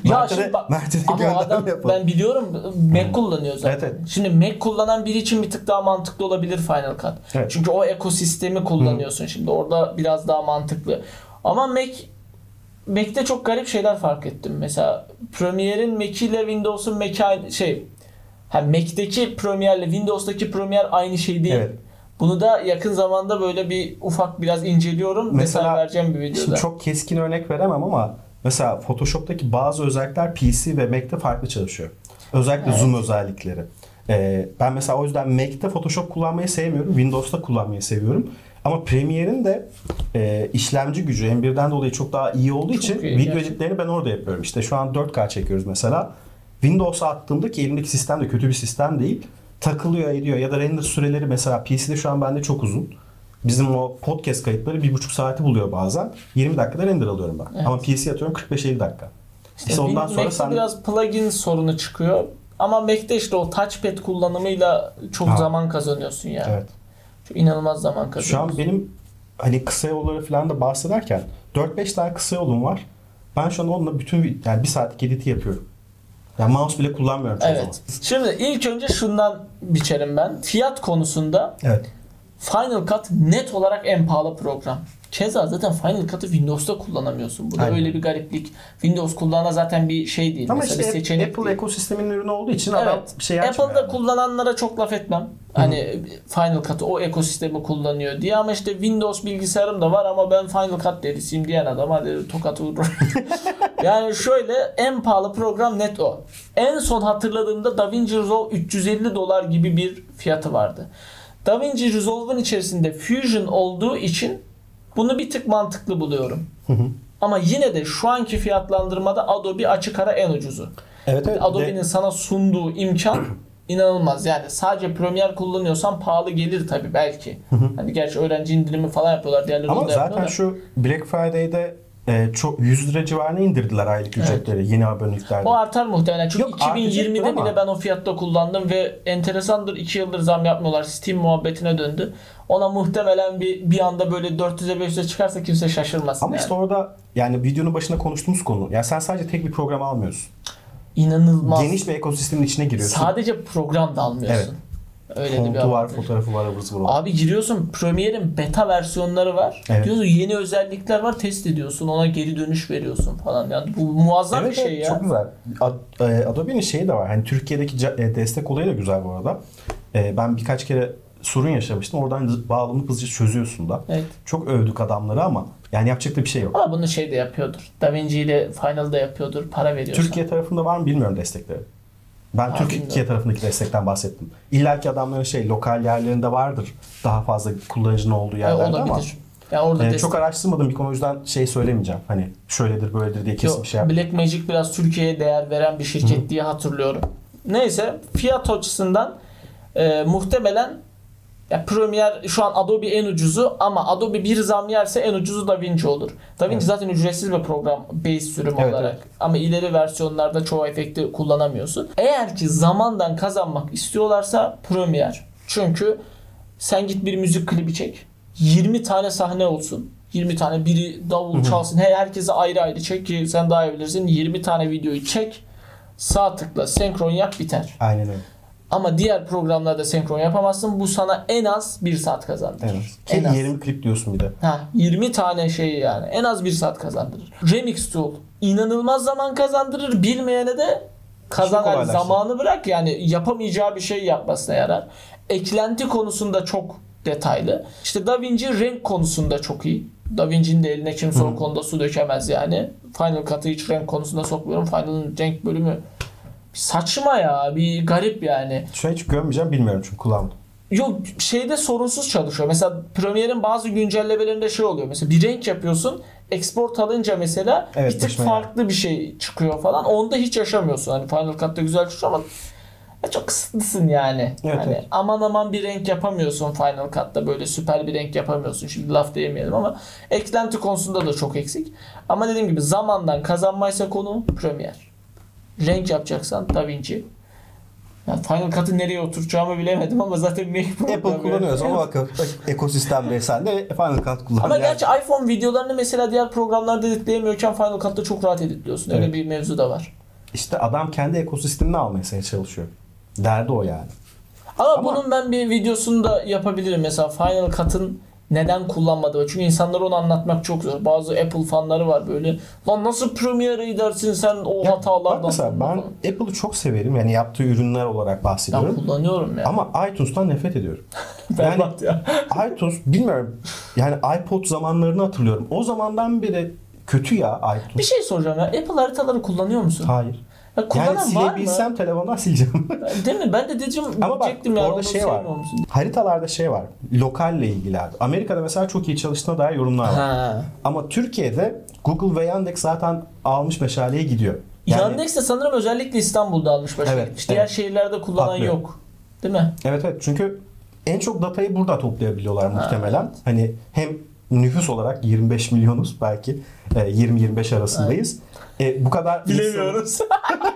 Ya Mert'e şimdi bak- Mert'e ama adam yapalım. ben biliyorum Mac kullanıyor zaten. Evet, evet. Şimdi Mac kullanan biri için bir tık daha mantıklı olabilir Final Cut. Evet. Çünkü o ekosistemi kullanıyorsun şimdi. Orada biraz daha mantıklı. Ama Mac Mac'te çok garip şeyler fark ettim. Mesela Premiere'in Mac ile Windows'un Mac aynı şey. Ha Mac'teki Premiere ile Windows'taki Premiere aynı şey değil. Evet. Bunu da yakın zamanda böyle bir ufak biraz inceliyorum. Mesela Mesela- vereceğim bir videoda. Şimdi çok keskin örnek veremem ama mesela Photoshop'taki bazı özellikler PC ve Mac'te farklı çalışıyor. Özellikle Evet. zoom özellikleri. Ee, ben mesela o yüzden Mac'te Photoshop kullanmayı sevmiyorum. Windows'ta kullanmayı seviyorum. Ama Premiere'in de e, işlemci gücü M1'den dolayı çok daha iyi olduğu Çok için iyi, video gerçekten. editlerini ben orada yapıyorum. İşte şu an 4K çekiyoruz mesela. Windows'a attığımda ki elimdeki sistem de kötü bir sistem değil. Takılıyor ediyor ya da render süreleri mesela PC'de şu an bende çok uzun. Bizim o podcast kayıtları bir buçuk saati buluyor bazen. 20 dakikada render alıyorum ben. Evet. Ama PC atıyorum 45-50 dakika. İşte İşte ondan sonra sen biraz plugin sorunu çıkıyor. Ama Mac'te işte o touchpad kullanımıyla çok Ha. zaman kazanıyorsun yani. evet. Çok inanılmaz zaman kazanıyorsun. Şu an benim hani kısa yolları falan da bahsederken 4-5 tane kısa yolum var. Ben şu an onunla bütün yani bir saatlik editi yapıyorum. Yani mouse bile kullanmıyorum çoğu Evet. Şimdi ilk önce şundan biçerim ben. Fiyat konusunda zaman. Evet. Final Cut net olarak en pahalı program. Keza zaten Final Cut'ı Windows'ta kullanamıyorsun. Bu da Aynen. öyle bir gariplik. Windows kullanana zaten bir şey değil. Ama Mesela işte bir seçenek Apple değil. ekosisteminin ürünü olduğu için adam Evet. şey açmıyor. Apple'da yani. kullananlara çok laf etmem. Hani Final Cut'ı o ekosistemi kullanıyor diye ama işte Windows bilgisayarım da var ama ben Final Cut delisiyim diyen adam hadi tokat vurur. yani şöyle en pahalı program net o. En son hatırladığımda DaVinci Resolve 350 dolar gibi bir fiyatı vardı. DaVinci Resolve'un içerisinde Fusion olduğu için bunu bir tık mantıklı buluyorum. Hı hı. Ama yine de şu anki fiyatlandırmada Adobe açık ara en ucuzu. Evet evet. Adobe'nin sana sunduğu imkan inanılmaz. Yani sadece Premiere kullanıyorsan pahalı gelir tabii belki. Hani gerçi öğrenci indirimi falan yapıyorlar. Diğerleri Ama zaten da. şu Black Friday'de e, çok 100 lira civarına indirdiler aylık Evet. ücretleri yeni aboneliklerde. O artar muhtemelen. Çünkü Yok, artacaktır 2020'de ama- bile ben o fiyatta kullandım ve enteresandır 2 yıldır zam yapmıyorlar. Steam muhabbetine döndü. Ona muhtemelen bir bir anda böyle 400'e 500'e çıkarsa kimse şaşırmasın. Ama yani. işte orada yani videonun başında konuştuğumuz konu. Yani sen sadece tek bir program almıyorsun. inanılmaz. Geniş bir ekosistemin içine giriyorsun. Sadece program da almıyorsun. Öyle de bir var, fotoğrafı var, zıvır var. Abi giriyorsun Premiere'in beta versiyonları var. Evet. Diyorsun yeni özellikler var test ediyorsun. Ona geri dönüş veriyorsun falan. Yani bu muazzam Evet, bir şey evet, ya. Çok güzel. E, Adobe'nin şeyi de var. Hani Türkiye'deki e, destek olayı da güzel bu arada. E, ben birkaç kere sorun yaşamıştım. Oradan bağlanıp hızlıca çözüyorsun da. Evet. Çok övdük adamları ama yani yapacak da bir şey yok. Ama bunu şey de yapıyordur. DaVinci ile Final'da yapıyordur. Para veriyorsan. Türkiye tarafında var mı bilmiyorum destekleri. Ben Ha, Türkiye tarafındaki destekten bahsettim. İlla ki adamların şey lokal yerlerinde vardır. Daha fazla kullanıcının olduğu E, yerlerde ama olabilir. Yani orada e, destek. çok araştırmadım bir konu o yüzden şey söylemeyeceğim. Hani şöyledir böyledir diye kesin Yok, bir şey yapmayayım. Black Magic biraz Türkiye'ye değer veren bir şirket diye hatırlıyorum. Neyse fiyat açısından e, muhtemelen ya Premiere şu an Adobe en ucuzu ama Adobe bir zam yerse en ucuzu DaVinci olur. DaVinci Evet. zaten ücretsiz bir program base sürüm Evet, olarak. evet. Ama ileri versiyonlarda çoğu efekti kullanamıyorsun. Eğer ki zamandan kazanmak istiyorlarsa Premiere. Çünkü sen git bir müzik klibi çek. 20 tane sahne olsun. 20 tane biri davul çalsın. Her herkese ayrı ayrı çek ki sen daha iyi bilirsin. 20 tane videoyu çek. Sağ tıkla senkron yap biter. Aynen öyle. Ama diğer programlarda senkron yapamazsın. Bu sana en az 1 saat kazandırır. Evet. En az. 20 klip diyorsun bir de. Ha, 20 tane şey yani. En az 1 saat kazandırır. Remix Tool. inanılmaz zaman kazandırır. Bilmeyene de kazan yani zamanı bırak yani yapamayacağı bir şey yapmasına yarar. Eklenti konusunda çok detaylı. İşte DaVinci renk konusunda çok iyi. DaVinci'nin de eline kimse o konuda su dökemez yani. Final Cut'ı hiç renk konusunda sokmuyorum. Final'ın renk bölümü saçma ya. Bir garip yani. Şu an hiç görmeyeceğim bilmiyorum çünkü kullanmadım. Yok şeyde sorunsuz çalışıyor. Mesela Premiere'in bazı güncellemelerinde şey oluyor. Mesela bir renk yapıyorsun. Export alınca mesela Evet, bir tık farklı bir şey çıkıyor falan. Onda hiç yaşamıyorsun. Hani Final Cut'ta güzel çıkıyor ama ya çok kısıtlısın yani. Evet, hani evet. aman aman bir renk yapamıyorsun Final Cut'ta. Böyle süper bir renk yapamıyorsun. Şimdi laf diyemeyelim ama eklenti konusunda da çok eksik. Ama dediğim gibi zamandan kazanmaysa konu Premiere. Renk yapacaksan DaVinci. Ya Final Cut'ı nereye oturacağımı bilemedim ama zaten Mac Apple programı. kullanıyoruz ama bak ekosistemde sen de Final Cut kullan. Ama Yani gerçi iPhone videolarını mesela diğer programlarda editleyemiyorken Final Cut'ta çok rahat editliyorsun. Öyle Evet. bir mevzu da var. İşte adam kendi ekosistemini almaya çalışıyor. Derdi o yani. Ama, Ama- bunun ben bir videosunu da yapabilirim. Mesela Final Cut'ın neden kullanmadığı. Çünkü insanlara onu anlatmak çok zor. Bazı Apple fanları var böyle. Lan nasıl Premiere edersin sen o Ya hatalardan? Bak mesela ben Apple'ı çok severim. Yani yaptığı ürünler olarak ben bahsediyorum. kullanıyorum ya. Ama iTunes'tan nefret ediyorum. yani ya. iTunes bilmiyorum. Yani iPod zamanlarını hatırlıyorum. O zamandan beri kötü ya iTunes. Bir şey soracağım ya. Apple haritaları kullanıyor musun? Hayır. Ya Yani silebilsem telefondan sileceğim. Değil mi? Ben de diyeceğim Ama bak orada onu şey var. Haritalarda şey var. Lokalle ilgili abi. Amerika'da mesela çok iyi çalıştığına dair yorumlar var. Ha. Ama Türkiye'de Google ve Yandex zaten almış meşaleye gidiyor. Yani, Yandex de sanırım özellikle İstanbul'da almış başına Evet, gitmiş. Diğer evet. şehirlerde kullanan Patlıyor. yok. Değil mi? Evet evet çünkü en çok datayı burada toplayabiliyorlar muhtemelen. Hani hem nüfus olarak 25 milyonuz belki e, 20-25 arasındayız. E, bu kadar Bilemiyoruz.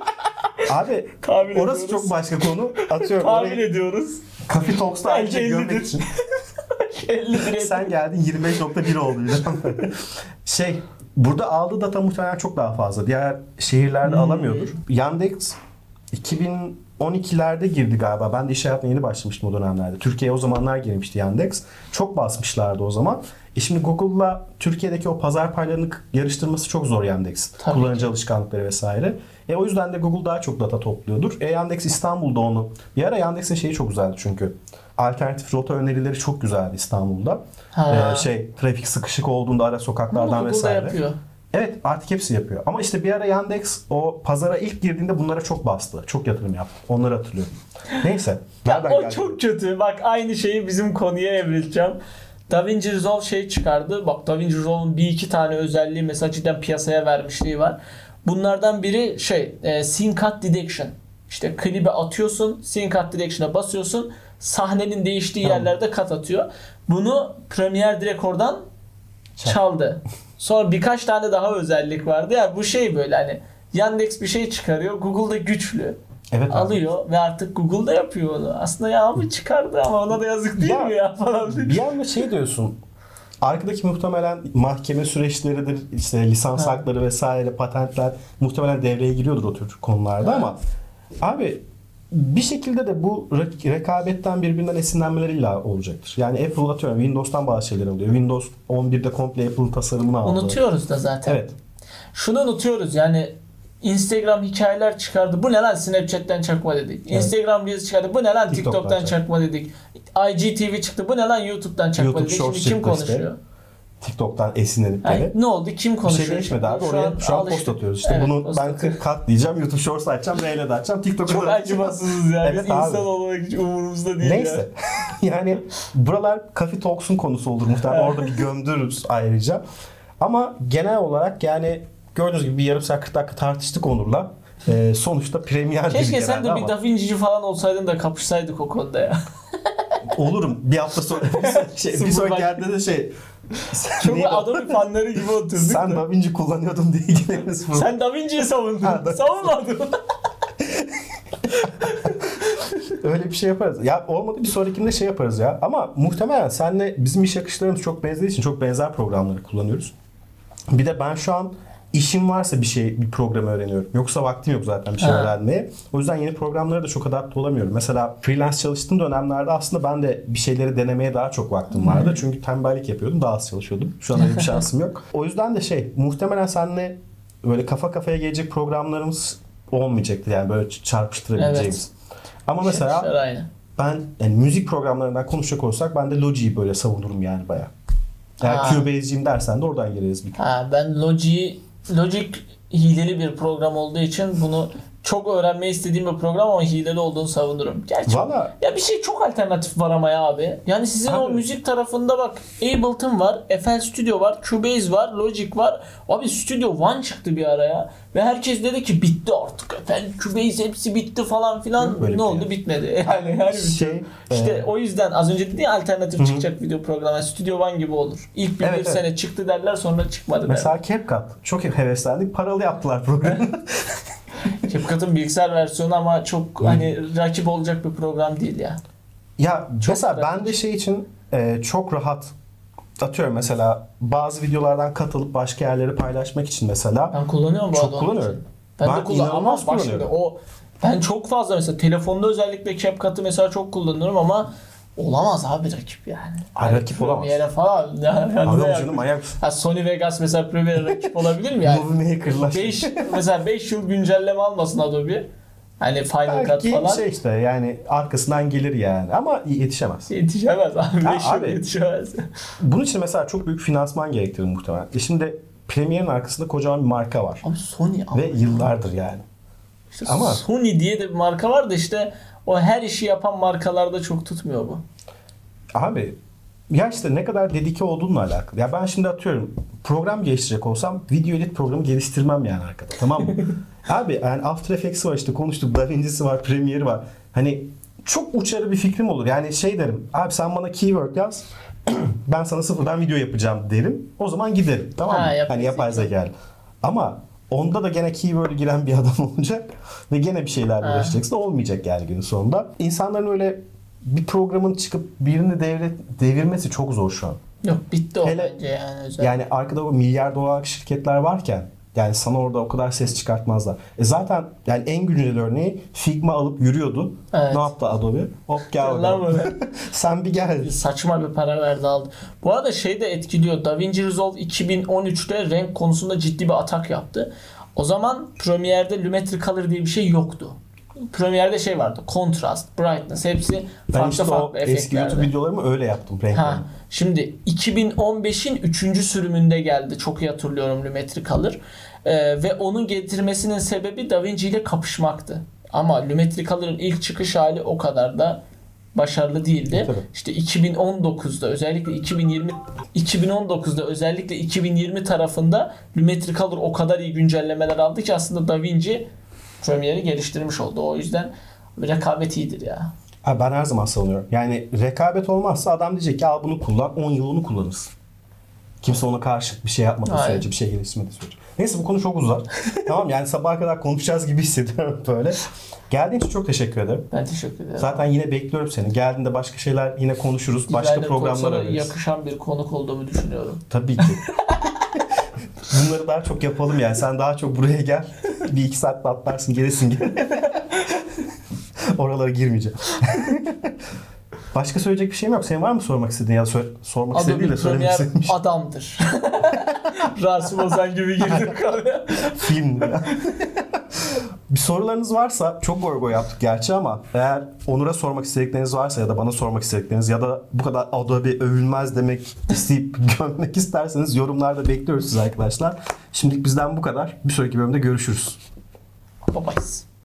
Abi Tahmin orası ediyoruz. çok başka konu. Atıyorum Tahmin orayı ediyoruz. Coffee Talks'ta Bence ayrıca 50'dir. için. 50 liraya. Sen geldin 25.1 oldu birden. şey burada aldığı data muhtemelen çok daha fazla. Diğer şehirlerde Hmm. alamıyordur. Yandex 2012'lerde girdi galiba. Ben de iş hayatına yeni başlamıştım o dönemlerde. Türkiye'ye o zamanlar girmişti Yandex. Çok basmışlardı o zaman. E şimdi Google'la Türkiye'deki o pazar paylarını yarıştırması çok zor Yandex. Tabii Kullanıcı alışkanlıkları vesaire. E o yüzden de Google daha çok data topluyordur. E Yandex İstanbul'da onu. Bir ara Yandex'in şeyi çok güzeldi çünkü. Alternatif rota önerileri çok güzeldi İstanbul'da. Ha. Ee, şey trafik sıkışık olduğunda ara Bunu sokaklardan Google'da vesaire. yapıyor. Evet artık hepsi yapıyor. Ama işte bir ara Yandex o pazara ilk girdiğinde bunlara çok bastı. Çok yatırım yaptı. Onları hatırlıyorum. Neyse. Ya o geldi? çok kötü. Bak aynı şeyi bizim konuya evrileceğim. DaVinci Resolve şey çıkardı. Bak DaVinci Resolve'un bir iki tane özelliği mesela cidden piyasaya vermişliği var. Bunlardan biri şey e, Scene Cut Detection. İşte klibi atıyorsun, Scene Cut Detection'a basıyorsun. Sahnenin değiştiği Tamam. yerlerde kat atıyor. Bunu Premiere direkt oradan Çal. çaldı. Sonra birkaç tane daha özellik vardı. Yani bu şey böyle hani Yandex bir şey çıkarıyor. Google'da güçlü. Evet abi. alıyor ve artık Google'da yapıyor onu. Aslında ya abi çıkardı ama ona da yazık değil Ya, mi ya falan. Bir anda şey diyorsun. Arkadaki muhtemelen mahkeme süreçleridir, işte lisans Ha. hakları vesaire, patentler muhtemelen devreye giriyordur o tür konularda Ha. ama abi bir şekilde de bu re- rekabetten birbirinden esinlenmeler illa olacaktır. Yani Apple atıyorum Windows'tan bazı şeyler alıyor. Windows 11'de komple Apple'ın tasarımını aldı. Unutuyoruz da zaten. Evet. Şunu unutuyoruz yani Instagram hikayeler çıkardı. Bu ne lan Snapchat'ten çakma dedik. Evet. Instagram Reels çıkardı. Bu ne lan TikTok'tan TikTok'tan çakma. dedik. IGTV çıktı. Bu ne lan YouTube'dan çakma YouTube dedik. Şimdi kim işte. konuşuyor? TikTok'tan esinlenip Yani ne oldu? Kim Bir konuşuyor? şey değişmedi abi. Şu Oraya an şu an alıştık. post atıyoruz. İşte Evet, bunu ben atıyoruz. kat diyeceğim. YouTube Shorts açacağım. Reel de açacağım. TikTok'u Çok acımasızız ya. Evet Biz abi. insan olarak hiç umurumuzda değil Neyse. yani buralar Coffee Talks'un konusu olur muhtemelen. Orada bir gömdürürüz ayrıca. Ama genel olarak yani gördüğünüz gibi bir yarım saat 40 dakika tartıştık Onur'la. Ee, sonuçta premier. Keşke sen de bir ama Da Vinci'ci falan olsaydın da kapışsaydık o konuda ya. olurum. Bir hafta sonra şey, bir sonraki yerde de şey sen, Çok? Adobe fanları gibi oturduk sen da. Da Vinci kullanıyordun diye gireriz bu. Sen Da Vinci'yi savundun. Ha, Da- Savunmadın. Öyle bir şey yaparız. Ya olmadı bir sonrakinde şey yaparız ya. Ama muhtemelen senle bizim iş akışlarımız çok benzediği için çok benzer programları kullanıyoruz. Bir de ben şu an işim varsa bir şey bir program öğreniyorum. Yoksa vaktim yok zaten bir şey Ha. öğrenmeye. O yüzden yeni programlara da çok adapte olamıyorum. Mesela freelance çalıştığım dönemlerde aslında ben de bir şeyleri denemeye daha çok vaktim vardı. Çünkü tembellik yapıyordum. Daha az çalışıyordum. Şu an öyle bir şansım yok. O yüzden de şey muhtemelen seninle böyle kafa kafaya gelecek programlarımız olmayacaktı. Yani böyle çarpıştırabileceğimiz. Ama mesela ben yani müzik programlarından konuşacak olsak ben de Logic'i böyle savunurum yani baya. Eğer. Cubase'ciyim dersen de oradan gireriz bir Ha, ben Logic'i Logic hileli bir program olduğu için bunu çok öğrenmeyi istediğim bir program ama hileli olduğunu savunurum. Gerçi Valla ya bir şey çok alternatif var ama ya abi. Yani sizin o Abi. müzik tarafında bak Ableton var, FL Studio var, Cubase var, Logic var. Abi Studio One çıktı bir araya. Ve herkes dedi ki bitti artık. FL, Cubase hepsi bitti falan filan. Böyle Ne bir oldu? şey. Bitmedi. Yani her bir şey İşte e, o yüzden az önce dedi ya alternatif Hı hı. çıkacak video programı. Studio One gibi olur. İlk bir, Evet, bir evet. sene çıktı derler sonra çıkmadı derler. mesela CapCut çok heveslendik paralı yaptılar programı. CapCut'ın bilgisayar versiyonu ama çok hani rakip olacak bir program değil ya. Ya mesela pratik. ben de şey için e, çok rahat atıyorum mesela bazı videolardan katılıp başka yerlere paylaşmak için mesela Ben kullanıyorum bu Çok kullanıyorum. için. Ben, Ben de kullanıyorum ama şimdi kullanıyorum. o ben çok fazla mesela telefonda özellikle CapCut'ı mesela çok kullanıyorum ama olamaz abi rakip yani. Ay, rakip olamaz. Premiere falan. Yani, yani ne canım ayak Ha, Sony Vegas mesela Premiere rakip olabilir mi yani? Movie Maker'lar. 5 mesela 5 yıl güncelleme almasın Adobe. Hani Final Cut Belki falan. şey işte yani arkasından gelir yani ama yetişemez. Yetişemez abi. Ha, 5 yıl abi. yetişemez. Bunun için mesela çok büyük finansman gerektirir muhtemelen. E şimdi Premiere'in arkasında kocaman bir marka var. Abi Sony ama. Ve yıllardır yani. İşte ama- Sony diye de bir marka var da işte o her işi yapan markalarda çok tutmuyor bu. Abi ya işte ne kadar dedike olduğunla alakalı. Ya ben şimdi atıyorum program geliştirecek olsam video edit programı geliştirmem yani arkada. Tamam mı? Abi yani After Effects'i var işte konuştuk. DaVinci'si var, Premiere'i var. Hani çok uçarı bir fikrim olur. Yani şey derim. Abi sen bana keyword yaz. ben sana sıfırdan video yapacağım derim. O zaman giderim. Tamam mı? Ha, hani yapay zeka. Ama onda da gene keyword'ü giren bir adam olacak. Ve gene bir şeylerle Ha. uğraşacaksın. Olmayacak yani günün sonunda. İnsanların öyle bir programın çıkıp birini devre, devirmesi çok zor şu an. Yok bitti o Hele- bence yani. Özel. Yani arkada o milyar dolarlık şirketler varken yani sana orada o kadar ses çıkartmazlar. E zaten yani en güncel örneği Figma alıp yürüyordu. Evet. Ne yaptı Adobe? Hop gel. Sen bir gel. Saçma bir para verdi aldı. Bu arada şey de etkiliyor. DaVinci Resolve 2013'te renk konusunda ciddi bir atak yaptı. O zaman Premiere'de Lumetri Color diye bir şey yoktu. Premiere'de şey vardı. Contrast, Brightness hepsi Ben farklı işte o farklı eski efektlerdi. YouTube videolarımı öyle yaptım. Ha, şimdi 2015'in 3. sürümünde geldi. Çok iyi hatırlıyorum Lumetri Color. Ee, ve onun getirmesinin sebebi DaVinci ile kapışmaktı. Ama Lumetri Color'ın ilk çıkış hali o kadar da başarılı değildi. Tabii. İşte 2019'da özellikle 2020 2019'da özellikle 2020 tarafında Lumetri Color o kadar iyi güncellemeler aldı ki aslında DaVinci Premiere'i geliştirmiş oldu. O yüzden rekabet iyidir ya. Ha, ben her zaman savunuyorum. Yani rekabet olmazsa adam diyecek ki al bunu kullan 10 yıl onu kullanırsın. Kimse ona karşı bir şey yapmadığı Aynen. sürece, bir şey geliştirmediği sürece. Neyse bu konu çok uzar. tamam yani sabaha kadar konuşacağız gibi hissediyorum böyle. Geldiğin için çok teşekkür ederim. Ben teşekkür ederim. Zaten yine bekliyorum seni. Geldiğinde başka şeyler yine konuşuruz. Başka Designer programlar ararız. yakışan bir konuk olduğumu düşünüyorum. Tabii ki. Bunları daha çok yapalım yani. Sen daha çok buraya gel. Bir iki saat atlarsın gerisin gel. Oralara girmeyeceğim. Başka söyleyecek bir şeyim yok. Senin var mı sormak istediğin ya da sor- sormak istediğin Adobe de söylemek istediğin bir şey. adamdır. Rasim Ozan gibi girdim konuya. Film bir sorularınız varsa çok goy yaptık gerçi ama eğer Onur'a sormak istedikleriniz varsa ya da bana sormak istedikleriniz ya da bu kadar Adobe övülmez demek isteyip gömmek isterseniz yorumlarda bekliyoruz siz arkadaşlar. Şimdilik bizden bu kadar. Bir sonraki bölümde görüşürüz. Babayız.